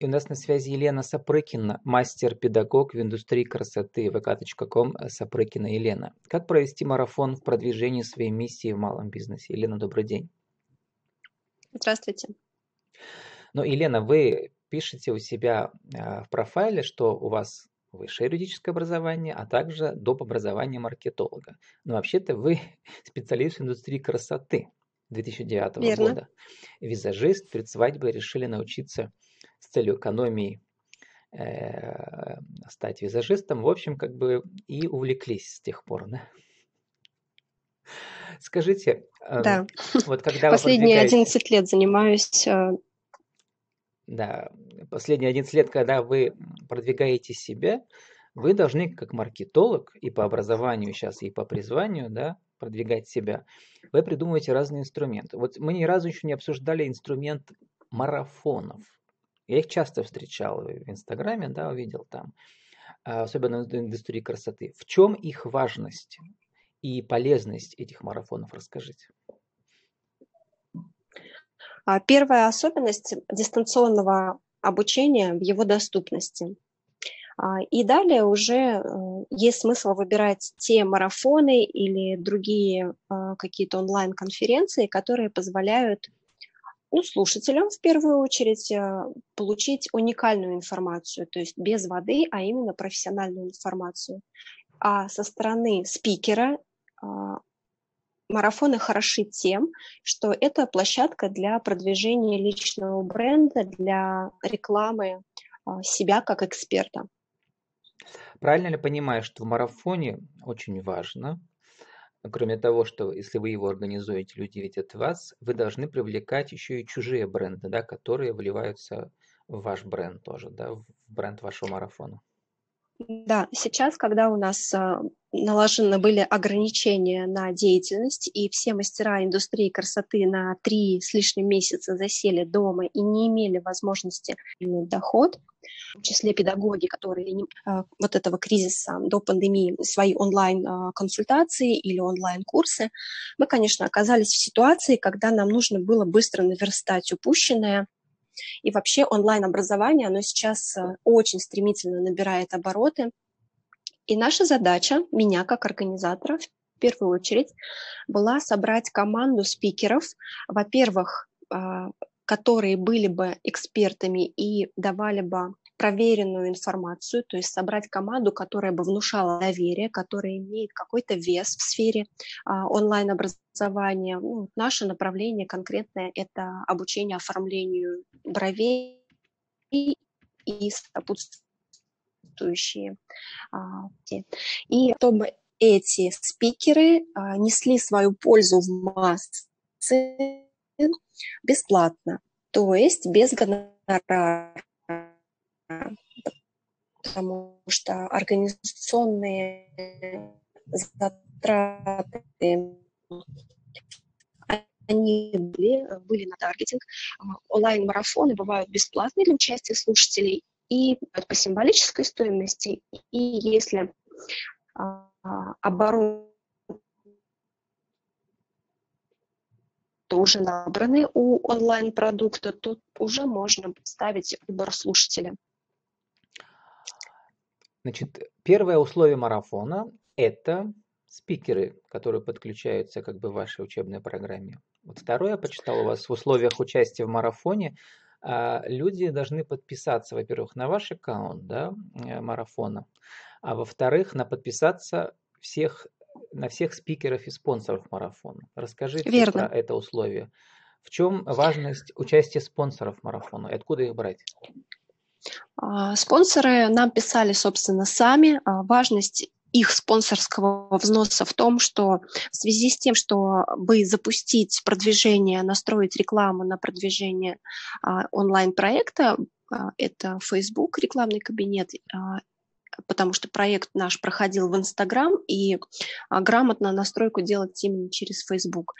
И у нас на связи Елена Сапрыкина, мастер-педагог в индустрии красоты vk.com Сапрыкина Елена. Как провести марафон в продвижении своей миссии в малом бизнесе? Елена, добрый день. Здравствуйте. Ну, Елена, вы пишете у себя а, в профайле, что у вас высшее юридическое образование, а также доп. образование маркетолога. Но вообще-то вы специалист в индустрии красоты 2009 Верно. года. Визажист, перед свадьбой решили научиться с целью экономии э, стать визажистом. В общем, как бы и увлеклись с тех пор, да? Скажите, э, да. вот когда Последние вы продвигаете... 11 лет занимаюсь э, да, последние 11 лет, когда вы продвигаете себя, вы должны как маркетолог и по образованию сейчас, и по призванию, да, продвигать себя, вы придумываете разные инструменты. Вот мы ни разу еще не обсуждали инструмент марафонов. Я их часто встречал в Инстаграме, да, увидел там, а, особенно в индустрии красоты. В чем их важность и полезность этих марафонов, расскажите. А, первая особенность дистанционного обучения в его доступности. А, и далее уже э, есть смысл выбирать те марафоны или другие какие-то онлайн-конференции, которые позволяют ну, слушателям в первую очередь э, получить уникальную информацию, то есть без воды, а именно профессиональную информацию. А со стороны спикера а, марафоны хороши тем, что это площадка для продвижения личного бренда, для рекламы а, себя как эксперта. Правильно ли понимаю, что в марафоне очень важно Кроме того, что если вы его организуете, люди видят вас, вы должны привлекать еще и чужие бренды, да, которые вливаются в ваш бренд тоже, да, в бренд вашего марафона. Да, сейчас, когда у нас а, наложены были ограничения на деятельность, и все мастера индустрии красоты на три с лишним месяца засели дома и не имели возможности иметь доход, в числе педагоги, которые а, вот этого кризиса до пандемии свои онлайн-консультации а, или онлайн-курсы, мы, конечно, оказались в ситуации, когда нам нужно было быстро наверстать упущенное, и вообще онлайн-образование, оно сейчас э, очень стремительно набирает обороты. И наша задача, меня как организатора, в первую очередь, была собрать команду спикеров, во-первых, а, которые были бы экспертами и давали бы проверенную информацию, то есть собрать команду, которая бы внушала доверие, которая имеет какой-то вес в сфере а, онлайн-образования. Ну, наше направление конкретное – это обучение оформлению бровей и сопутствующие. А, и чтобы эти спикеры а, несли свою пользу в массы бесплатно, то есть без гонорара потому что организационные затраты они были, были на таргетинг. Онлайн-марафоны бывают бесплатные для участия слушателей и по символической стоимости. И если а, оборот уже набраны у онлайн-продукта, то уже можно ставить выбор слушателя. Значит, первое условие марафона – это спикеры, которые подключаются как бы в вашей учебной программе. Вот второе, я почитал у вас в условиях участия в марафоне, а, люди должны подписаться, во-первых, на ваш аккаунт да, э, марафона, а во-вторых, на подписаться всех, на всех спикеров и спонсоров марафона. Расскажите Верно. про это условие. В чем важность участия спонсоров марафона и откуда их брать? А, спонсоры нам писали, собственно, сами. А, важность их спонсорского взноса в том, что в связи с тем, что бы запустить продвижение, настроить рекламу на продвижение а, онлайн-проекта, это Facebook, рекламный кабинет, потому что проект наш проходил в Инстаграм, и грамотно настройку делать именно через Facebook.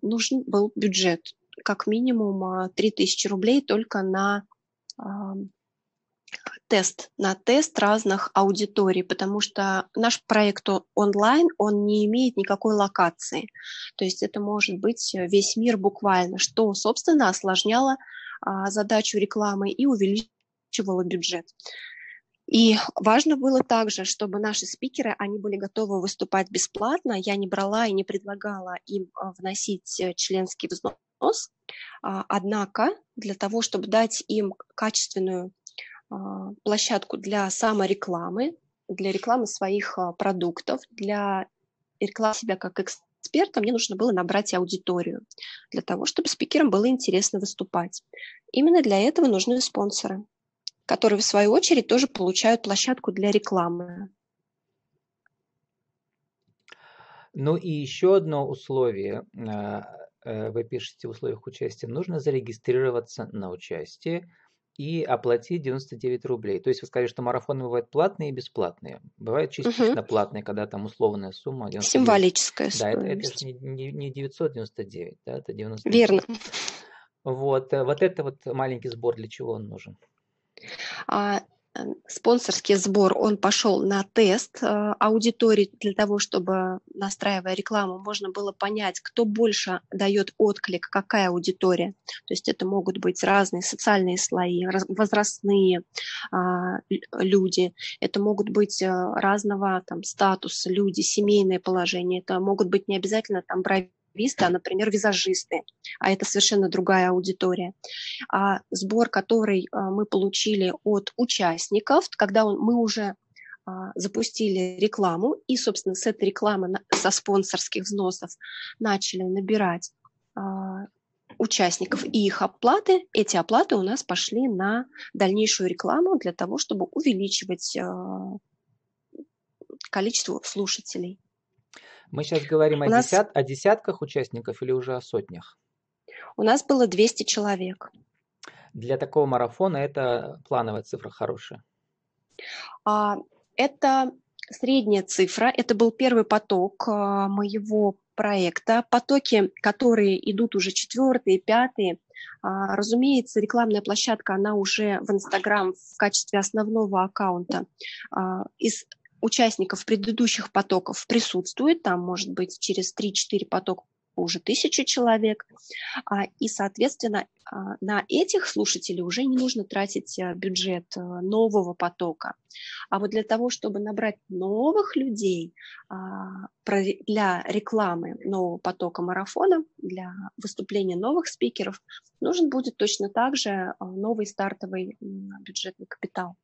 Нужен был бюджет, как минимум 3000 рублей только на тест, на тест разных аудиторий, потому что наш проект онлайн, он не имеет никакой локации. То есть это может быть весь мир буквально, что, собственно, осложняло задачу рекламы и увеличивала бюджет. И важно было также, чтобы наши спикеры, они были готовы выступать бесплатно. Я не брала и не предлагала им а, вносить э, членский взнос. А, однако для того, чтобы дать им качественную а, площадку для саморекламы, для рекламы своих продуктов, для рекламы себя как эксперта, мне нужно было набрать аудиторию, для того, чтобы спикерам было интересно выступать. Именно для этого нужны спонсоры которые в свою очередь тоже получают площадку для рекламы. Ну и еще одно условие, вы пишете в условиях участия, нужно зарегистрироваться на участие и оплатить 99 рублей. То есть вы сказали, что марафоны бывают платные и бесплатные. Бывают частично угу. платные, когда там условная сумма. 99. Символическая да, это, это же не, не 999, да, это 99. Верно. Вот, э, вот это вот маленький сбор, для чего он нужен? А, спонсорский сбор, он пошел на тест а, аудитории для того, чтобы, настраивая рекламу, можно было понять, кто больше дает отклик, какая аудитория. То есть это могут быть разные социальные слои, возрастные а, люди, это могут быть разного там, статуса люди, семейное положение, это могут быть не обязательно там брови висты, а, например, визажисты, а это совершенно другая аудитория. А сбор, который а, мы получили от участников, когда мы уже а, запустили рекламу, и, собственно, с этой рекламы, со спонсорских взносов начали набирать а, участников и их оплаты, эти оплаты у нас пошли на дальнейшую рекламу для того, чтобы увеличивать количество слушателей. Мы сейчас говорим о, нас... десят, о десятках участников или уже о сотнях? У нас было 200 человек. Для такого марафона это плановая цифра хорошая? А, это средняя цифра. Это был первый поток а, моего проекта. Потоки, которые идут уже четвертые, пятые, а, разумеется, рекламная площадка, она уже в Инстаграм в качестве основного аккаунта. А, из участников предыдущих потоков присутствует, там может быть через 3-4 потока уже тысячу человек, а, и, соответственно, а, на этих слушателей уже не нужно тратить э, бюджет э, нового потока. А вот для того, чтобы набрать новых людей а, для рекламы нового потока марафона, для выступления новых спикеров, нужен будет точно так же новый стартовый бюджетный капитал,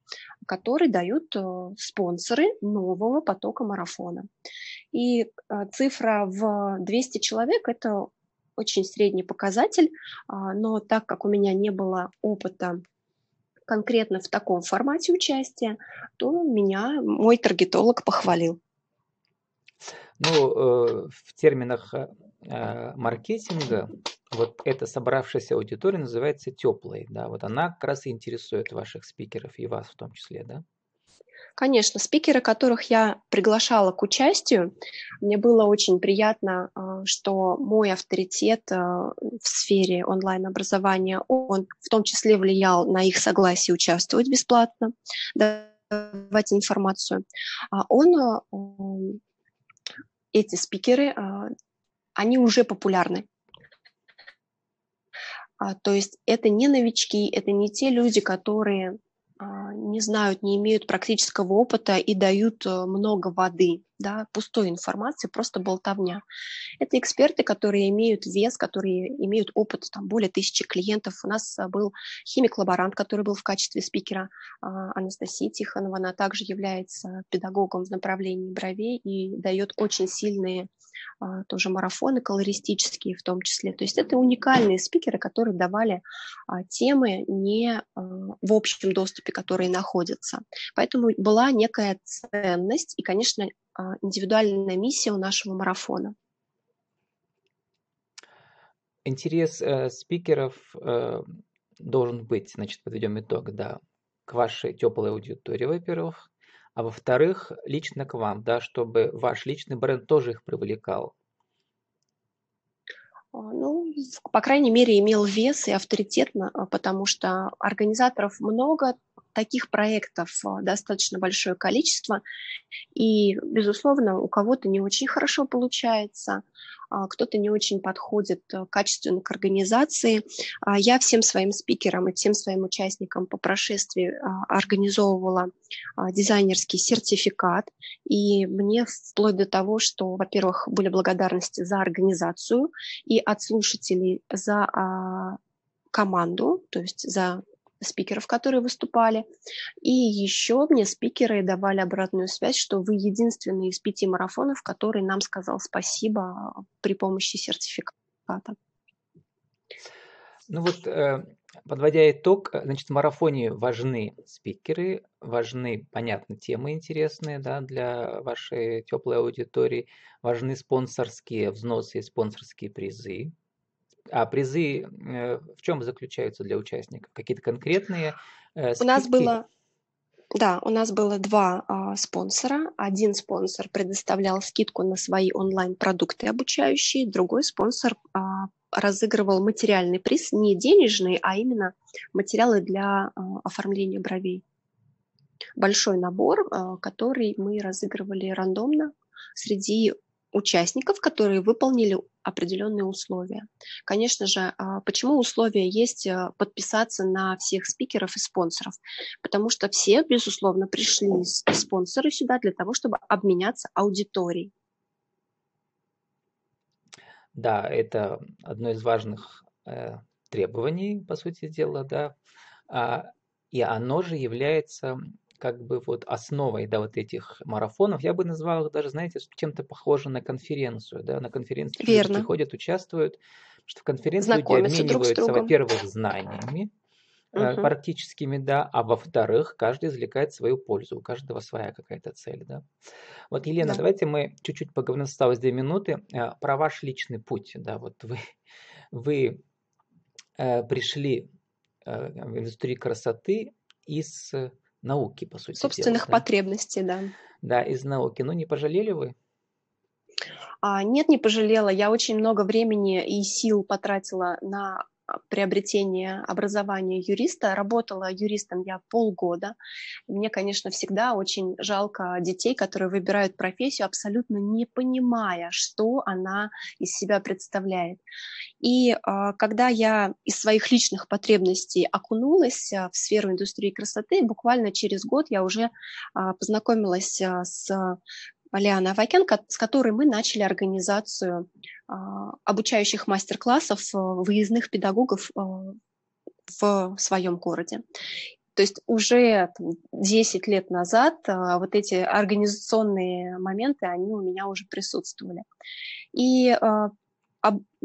который дают э, спонсоры нового потока марафона. И цифра в 200 человек – это очень средний показатель, а, но так как у меня не было опыта конкретно в таком формате участия, то меня мой таргетолог похвалил. Ну, э, в терминах э, маркетинга вот эта собравшаяся аудитория называется теплой, да, вот она как раз и интересует ваших спикеров и вас в том числе, да? Конечно, спикеры, которых я приглашала к участию, мне было очень приятно, а, что мой авторитет а, в сфере онлайн-образования, он в том числе влиял на их согласие участвовать бесплатно, давать информацию. А он, эти спикеры, они уже популярны. То есть это не новички, это не те люди, которые не знают, не имеют практического опыта и дают э, много воды, да, пустой информации, просто болтовня. Это эксперты, которые имеют вес, которые имеют опыт, там, более тысячи клиентов. У нас э, был химик-лаборант, который был в качестве спикера, а, Анастасия Тихонова, она также является педагогом в направлении бровей и дает очень сильные а, тоже марафоны колористические в том числе. То есть это уникальные спикеры, которые давали а, темы не а, в общем доступе, которые находятся. Поэтому была некая ценность и, конечно, индивидуальная миссия у нашего марафона. Интерес э, спикеров э, должен быть, значит, подведем итог, да, к вашей теплой аудитории, во-первых, а во-вторых, лично к вам, да, чтобы ваш личный бренд тоже их привлекал. А, ну, по крайней мере, имел вес и авторитет, а, потому что организаторов много, таких проектов достаточно большое количество, и, безусловно, у кого-то не очень хорошо получается, а, кто-то не очень подходит э, качественно к организации. А, я всем своим спикерам и всем своим участникам по прошествии а, организовывала дизайнерский сертификат, и мне вплоть до того, что, во-первых, были благодарности за организацию и от слушателей за команду, то есть за спикеров, которые выступали. И еще мне спикеры давали обратную связь, что вы единственный из пяти марафонов, который нам сказал спасибо при помощи сертификата. Ну вот, э, подводя итог, значит, в марафоне важны спикеры, важны, понятно, темы интересные да, для вашей теплой аудитории, важны спонсорские взносы и спонсорские призы, а призы э, в чем заключаются для участников? Какие-то конкретные э, У нас было да, у нас было два а, спонсора. Один спонсор предоставлял скидку на свои онлайн-продукты обучающие, другой спонсор а, разыгрывал материальный приз, не денежный, а именно материалы для а, оформления бровей. Большой набор, а, который мы разыгрывали рандомно среди участников, которые выполнили определенные условия. Конечно же, а, почему условия есть э, подписаться на всех спикеров и спонсоров? Потому что все, безусловно, пришли спонсоры сюда для того, чтобы обменяться аудиторией. Да, это одно из важных э, требований, по сути дела, да. А, и оно же является как бы вот основой, да, вот этих марафонов, я бы назвал их даже, знаете, чем-то похоже на конференцию, да, на конференцию Верно. люди приходят, участвуют, что в конференции люди обмениваются, во-первых, знаниями, угу. практическими, да, а во-вторых, каждый извлекает свою пользу, у каждого своя какая-то цель, да. Вот, Елена, да. давайте мы чуть-чуть поговорим, осталось две минуты, э, про ваш личный путь, да, вот вы, вы э, пришли в индустрию красоты из науки, по сути Собственных дела, да? потребностей, да. Да, из науки. Ну, не пожалели вы? А, нет, не пожалела. Я очень много времени и сил потратила на приобретения образования юриста. Работала юристом я полгода. Мне, конечно, всегда очень жалко детей, которые выбирают профессию, абсолютно не понимая, что она из себя представляет. И а, когда я из своих личных потребностей окунулась а, в сферу индустрии красоты, буквально через год я уже а, познакомилась с Лиана Авакенко, с которой мы начали организацию а, обучающих мастер-классов э, выездных педагогов э, в своем городе. То есть уже 10 лет назад а, вот эти организационные моменты, они у меня уже присутствовали. И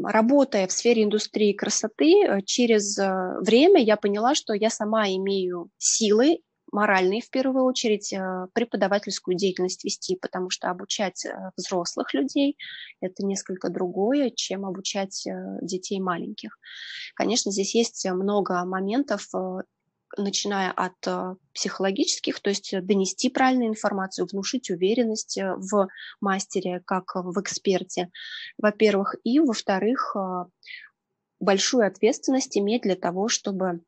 работая в сфере индустрии красоты, э, через время я поняла, что я сама имею силы моральной, в первую очередь, э, преподавательскую деятельность вести, потому что обучать э, взрослых людей – это несколько другое, чем обучать э, детей маленьких. Конечно, здесь есть много моментов, начиная от психологических, то есть донести правильную информацию, внушить уверенность в мастере, как в эксперте, во-первых, и, во-вторых, большую ответственность иметь для того, чтобы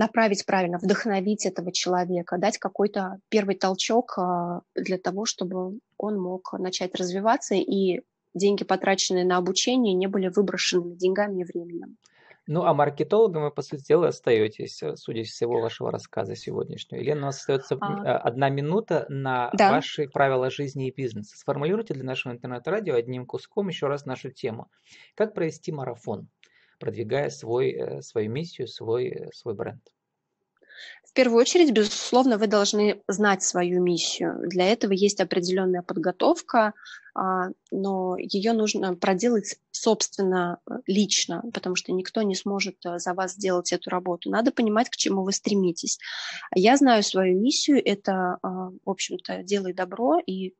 направить правильно, вдохновить этого человека, дать какой-то первый толчок а, для того, чтобы он мог начать развиваться, и деньги, потраченные на обучение, не были выброшенными деньгами и временем. Ну, а маркетологом вы, по сути дела, остаетесь, э, судя из всего вашего рассказа сегодняшнего. Елена, у нас остается а... Э, одна минута на да. ваши правила жизни и бизнеса. Сформулируйте для нашего интернет-радио одним куском еще раз нашу тему. Как провести марафон? Продвигая свой, э, свою миссию, свой, э, свой бренд? В первую очередь, безусловно, вы должны знать свою миссию. Для этого есть определенная подготовка, а, но ее нужно проделать, собственно, лично, потому что никто не сможет э, за вас сделать эту работу. Надо понимать, к чему вы стремитесь. Я знаю свою миссию, это, а, в общем-то, делай добро и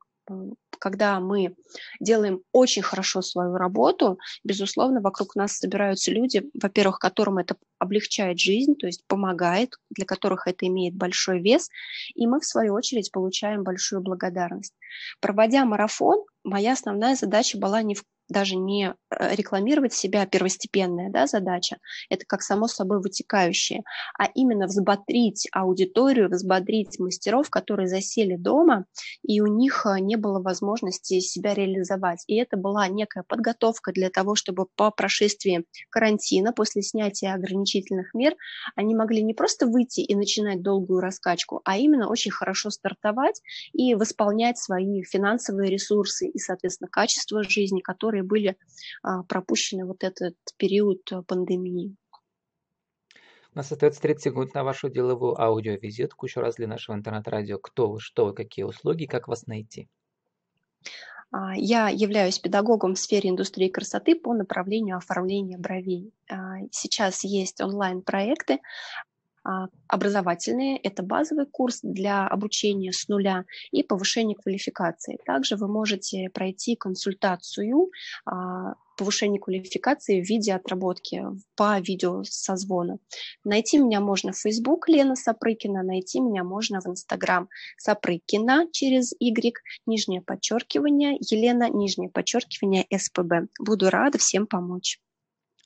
когда мы делаем очень хорошо свою работу, безусловно, вокруг нас собираются люди, во-первых, которым это облегчает жизнь, то есть помогает, для которых это имеет большой вес, и мы, в свою очередь, получаем большую благодарность. Проводя марафон, моя основная задача была не в даже не э, рекламировать себя первостепенная да, задача, это как само собой вытекающее, а именно взбодрить аудиторию, взбодрить мастеров, которые засели дома, и у них э, не было возможности себя реализовать. И это была некая подготовка для того, чтобы по прошествии карантина, после снятия ограничительных мер, они могли не просто выйти и начинать долгую раскачку, а именно очень хорошо стартовать и восполнять свои финансовые ресурсы и, соответственно, качество жизни, которые были а, пропущены вот этот период э, пандемии. У нас остается 30 секунд на вашу деловую аудиовизитку. Еще раз для нашего интернет-радио. Кто вы, что вы, какие услуги, как вас найти? А, я являюсь педагогом в сфере индустрии красоты по направлению оформления бровей. А, сейчас есть онлайн-проекты, образовательные, это базовый курс для обучения с нуля и повышения квалификации. Также вы можете пройти консультацию а, повышения квалификации в виде отработки по видеосозвону. Найти меня можно в Facebook Лена Сапрыкина, найти меня можно в Instagram Сапрыкина через Y, нижнее подчеркивание, Елена, нижнее подчеркивание, СПБ. Буду рада всем помочь.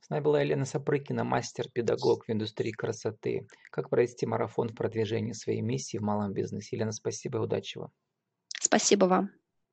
С нами была Елена Сапрыкина, мастер-педагог в индустрии красоты. Как провести марафон в продвижении своей миссии в малом бизнесе. Елена, спасибо и удачи вам. Спасибо вам.